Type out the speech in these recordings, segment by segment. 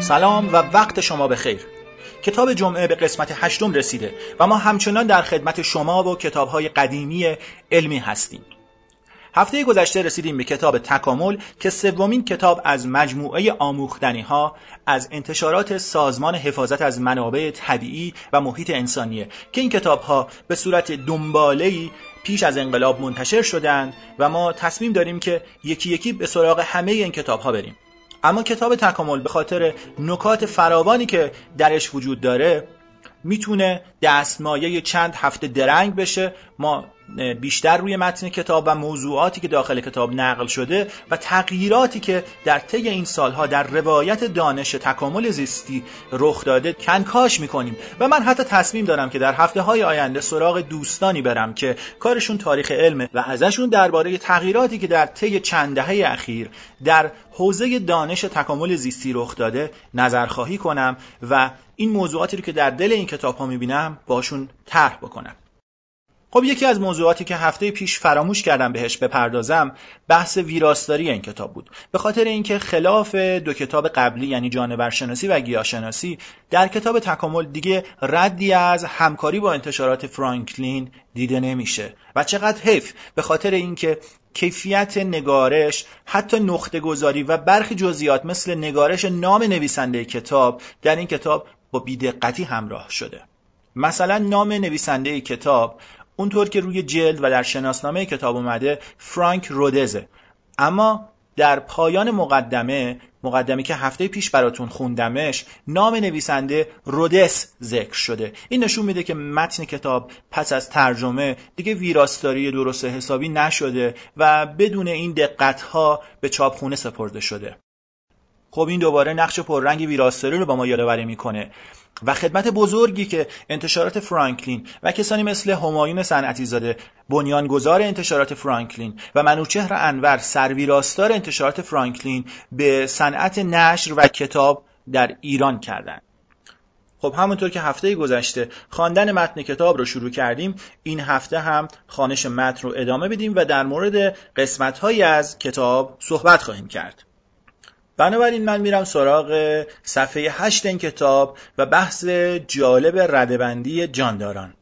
سلام و وقت شما بخیر. کتاب جمعه به قسمت هشتم رسیده و ما همچنان در خدمت شما و کتابهای قدیمی علمی هستیم. هفته گذشته رسیدیم به کتاب تکامل که سومین کتاب از مجموعه آموختنی ها از انتشارات سازمان حفاظت از منابع طبیعی و محیط انسانیه که این کتاب ها به صورت دنباله‌ای پیش از انقلاب منتشر شدند و ما تصمیم داریم که یکی یکی به سراغ همه این کتاب ها بریم. اما کتاب تکامل به خاطر نکات فراوانی که درش وجود داره می‌تونه دستمایه چند هفته درنگ بشه. ما بیشتر روی متن کتاب و موضوعاتی که داخل کتاب نقل شده و تغییراتی که در طی این سالها در روایت دانش تکامل زیستی رخ داده کنکاش می‌کنیم. و من حتی تصمیم دارم که در هفته های آینده سراغ دوستانی برم که کارشون تاریخ علمه و ازشون درباره تغییراتی که در طی چند دهه اخیر در حوزه دانش تکامل زیستی رخ داده نظرخواهی کنم و این موضوعاتی رو که در دل این کتاب ها می‌بینم باشون طرح بکنم. خب یکی از موضوعاتی که هفته پیش فراموش کردم بهش بپردازم بحث ویراستاری این کتاب بود. به خاطر اینکه خلاف دو کتاب قبلی یعنی جانورشناسی و گیاهشناسی در کتاب تکامل دیگه ردی از همکاری با انتشارات فرانکلین دیده نمیشه. و چقدر حیف به خاطر اینکه کیفیت نگارش حتی نقطه گذاری و برخی جزئیات مثل نگارش نام نویسنده کتاب در این کتاب با بیدقتی همراه شده. مثلا نام نویسنده کتاب اونطور که روی جلد و در شناسنامه کتاب اومده فرانک رودزه. اما در پایان مقدمه مقدمه که هفته پیش براتون خوندمش نام نویسنده رودس ذکر شده. این نشون میده که متن کتاب پس از ترجمه دیگه ویراستاری درست حسابی نشده و بدون این دقت ها به چاپخونه سپرده شده. خب این دوباره نقش پررنگ ویراستاری رو با ما یادآوری می‌کنه. و خدمت بزرگی که انتشارات فرانکلین و کسانی مثل همایون صنعتی زاده بنیانگذار انتشارات فرانکلین و منوچهر انور سرویراستار انتشارات فرانکلین به صنعت نشر و کتاب در ایران کردند. خب همونطور که هفته گذشته خواندن متن کتاب رو شروع کردیم این هفته هم خانش متن رو ادامه بدیم و در مورد قسمت از کتاب صحبت خواهیم کرد. بنابراین من میرم سراغ صفحه هشت این کتاب و بحث جالب ردبندی جانداران.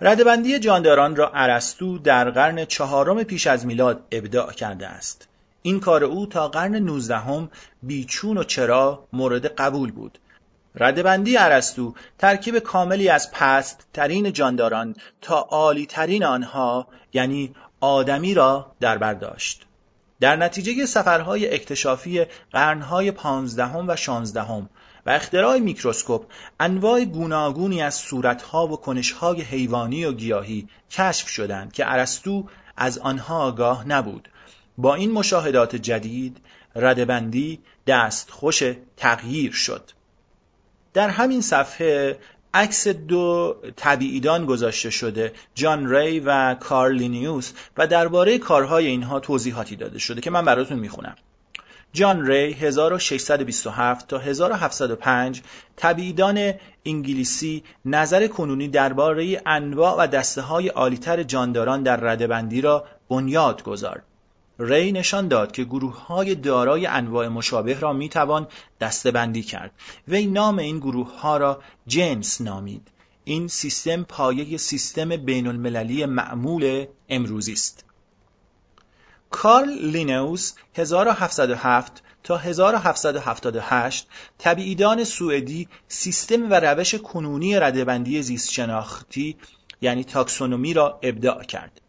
ردبندی جانداران را ارسطو در قرن چهارم پیش از میلاد ابداع کرده است. این کار او تا قرن نوزدهم بیچون و چرا مورد قبول بود. ردبندی ارسطو ترکیب کاملی از پست ترین جانداران تا عالی ترین آنها یعنی آدمی را در برداشت در نتیجه سفرهای اکتشافی قرنهای پانزدهم و شانزدهم و اختراع میکروسکوپ انواع گوناگونی از صورتها و کنشهای حیوانی و گیاهی کشف شدند که ارسطو از آنها آگاه نبود. با این مشاهدات جدید ردبندی خوش تغییر شد. در همین صفحه عکس دو طبیعیدان گذاشته شده جان ری و کارلینیوس و درباره کارهای اینها توضیحاتی داده شده که من براتون می‌خونم. جان ری 1627 تا 1705 طبیعیدان انگلیسی نظر کنونی درباره انواع و دسته های عالیتر جانداران در ردبندی را بنیاد گذارد ری نشان داد که گروه های دارای انواع مشابه را می توان دستبندی کرد. وی نام این گروه ها را جنس نامید. این سیستم پایه سیستم بین المللی معمول امروزی است. کارل لینوس 1707 تا 1778 طبیعیدان سوئدی سیستم و روش کنونی ردبندی زیست شناختی یعنی تاکسونومی را ابداع کرد.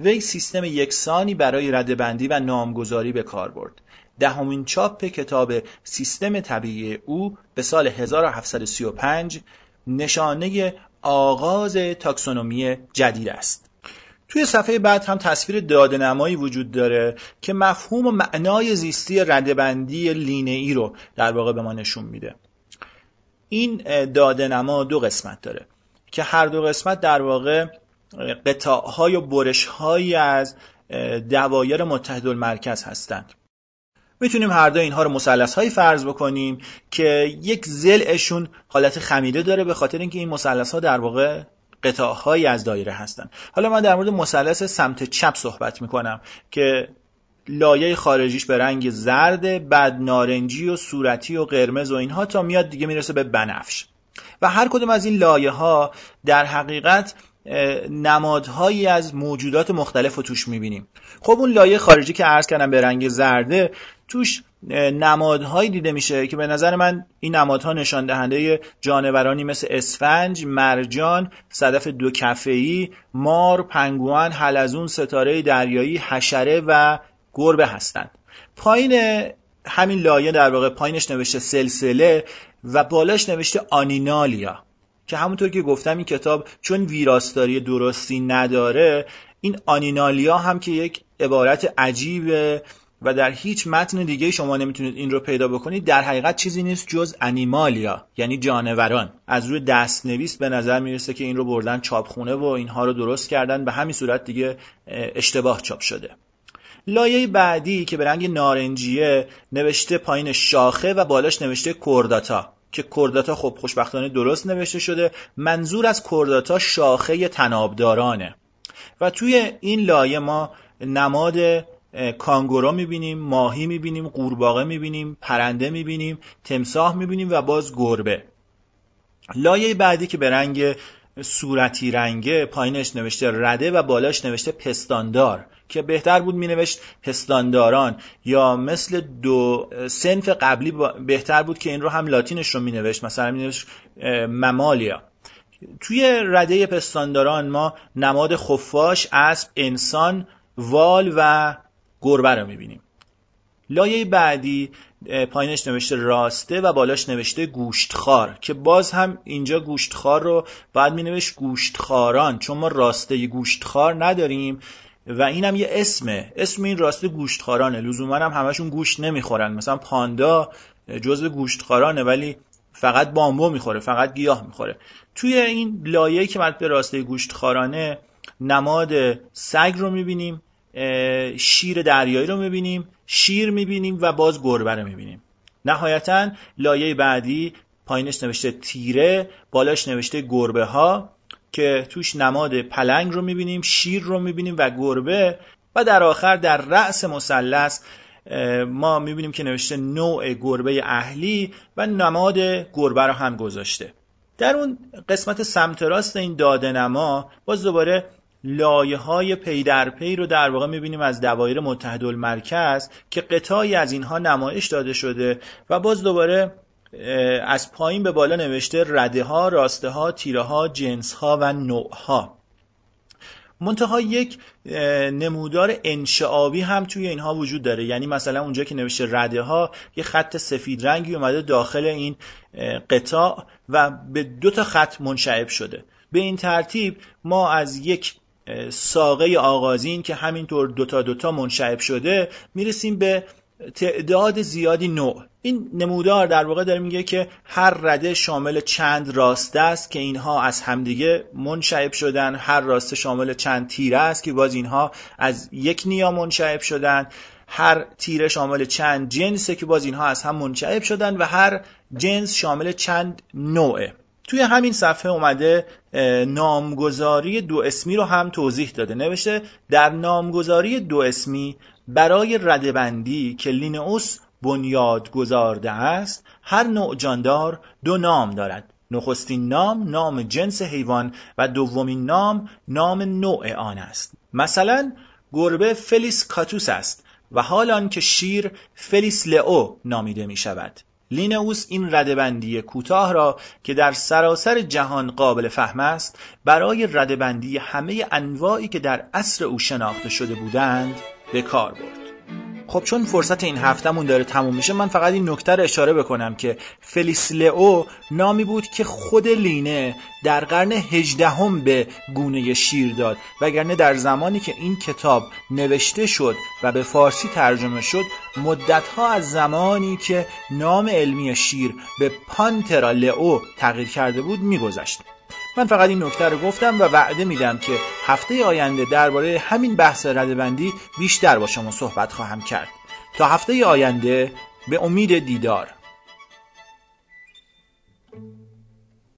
وی سیستم یکسانی برای ردبندی و نامگذاری به کار برد. دهمین چاپ کتاب سیستم طبیعی او به سال 1735 نشانه آغاز تاکسونومی جدید است. توی صفحه بعد هم تصویر دادنمایی وجود داره که مفهوم و معنای زیستی ردبندی لینه رو در واقع به ما نشون میده. این دادنما دو قسمت داره که هر دو قسمت در واقع قطاع و برش از دوایر متحد المرکز هستند. می‌تونیم هر دو اینها رو مثلث هایی فرض بکنیم که یک زلشون حالت خمیده داره به خاطر اینکه این مثلث ها در واقع قطاع از دایره هستن حالا من در مورد مثلث سمت چپ صحبت می‌کنم که لایه خارجیش به رنگ زرد بعد نارنجی و صورتی و قرمز و اینها تا میاد دیگه می‌رسه به بنفش. و هر کدوم از این لایه ها در حقیقت نمادهایی از موجودات مختلف رو توش می‌بینیم خب اون لایه خارجی که عرض کردم به رنگ زرده توش نمادهایی دیده میشه که به نظر من این نمادها نشان دهنده جانورانی مثل اسفنج، مرجان، صدف دو کفه‌ای، مار، پنگوان، حلزون، ستاره دریایی، حشره و گربه هستند. پایین همین لایه در واقع پایینش نوشته سلسله و بالاش نوشته آنینالیا که همونطور که گفتم این کتاب چون ویراستاری درستی نداره این آنینالیا هم که یک عبارت عجیبه و در هیچ متن دیگه شما نمی‌تونید این رو پیدا بکنید در حقیقت چیزی نیست جز انیمالیا یعنی جانوران. از روی دست نویس به نظر می‌رسه که این رو بردن چاپخونه و اینها رو درست کردن به همین صورت دیگه اشتباه چاپ شده. لایه بعدی که به رنگ نارنجیه نوشته پایین شاخه و بالاش نوشته کرداتا که کرداتا خب خوشبختانه درست نوشته شده منظور از کرداتا شاخه تنابدارانه. و توی این لایه ما نماد کانگورو می‌بینیم ماهی می‌بینیم قورباغه می‌بینیم پرنده می‌بینیم تمساح می‌بینیم و باز گربه. لایه بعدی که به رنگ صورتی رنگه پایینش نوشته رده و بالاش نوشته پستاندار که بهتر بود می نوشت پستانداران. یا مثل دو سنف قبلی بهتر بود که این رو هم لاتینش رو می نوشت مثلا می نوشت ممالیا. توی رده پستانداران ما نماد خفاش اسب انسان وال و گربه رو می‌بینیم. لایه بعدی پایینش نوشته راسته و بالاش نوشته گوشتخار که باز هم اینجا گوشتخار رو باید می نوشت گوشتخاران چون ما راسته گوشتخار نداریم و اینم یه اسمه. اسم این راسته گوشتخارانه لزوما هم همشون گوشت نمی‌خورن. مثلا پاندا جزء گوشتخارانه ولی فقط بامبو می‌خوره فقط گیاه می‌خوره. توی این لایه که مرد به راسته گوشتخارانه نماد سگ رو می‌بینیم. شیر دریایی رو می‌بینیم شیر می‌بینیم و باز گربه رو می‌بینیم. نهایتا لایه بعدی پایینش نوشته تیره بالاش نوشته گربه ها که توش نماد پلنگ رو می‌بینیم شیر رو می‌بینیم و گربه. و در آخر در رأس مثلث ما می‌بینیم که نوشته نوع گربه اهلی و نماد گربه رو هم گذاشته. در اون قسمت سمت راست این داده نما باز دوباره لایه های پی در پی رو در واقع می‌بینیم از دوایر متحد المرکز که قطاعی از اینها نمایش داده شده و باز دوباره از پایین به بالا نوشته رده ها راسته ها تیره ها جنس ها و نوع ها منتها یک نمودار انشعابی هم توی اینها وجود داره. یعنی مثلا اونجا که نوشته رده ها یه خط سفید رنگی اومده داخل این قطاع و به دو تا خط منشعب شده. به این ترتیب ما از یک ساقه آغازین که همینطور دوتا دوتا منشعب شده می‌رسیم به تعداد زیادی نوع. این نمودار در واقع داره میگه که هر رده شامل چند راسته است که اینها از همدیگه منشعب شدن. هر راسته شامل چند تیره است که باز اینها از یک نیا منشعب شدن. هر تیره شامل چند جنسه که باز اینها از هم منشعب شدن و هر جنس شامل چند نوعه. توی همین صفحه اومده نامگذاری دو اسمی رو هم توضیح داده. نوشته در نامگذاری دو اسمی برای ردبندی که لینئوس بنیاد گذارده است هر نوع جاندار دو نام دارد. نخستین نام نام جنس حیوان و دومین نام نام نوع آن است. مثلا گربه فلیس کاتوس است و حال که شیر فلیس لئو نامیده می شود لینئوس این ردبندی کوتاه را که در سراسر جهان قابل فهم است برای ردبندی همه انواعی که در عصر او شناخته شده بودند به کار برد. خب چون فرصت این هفتمون داره تموم میشه من فقط این نکته رو اشاره بکنم که فلیسلئو نامی بود که خود لینه در قرن هجدهم به گونه شیر داد وگرنه در زمانی که این کتاب نوشته شد و به فارسی ترجمه شد مدتها از زمانی که نام علمی شیر به پانترا لئو تغییر کرده بود میگذشت. من فقط این نکته رو گفتم و وعده میدم که هفته آینده درباره همین بحث ردبندی بیشتر با شما صحبت خواهم کرد. تا هفته آینده به امید دیدار.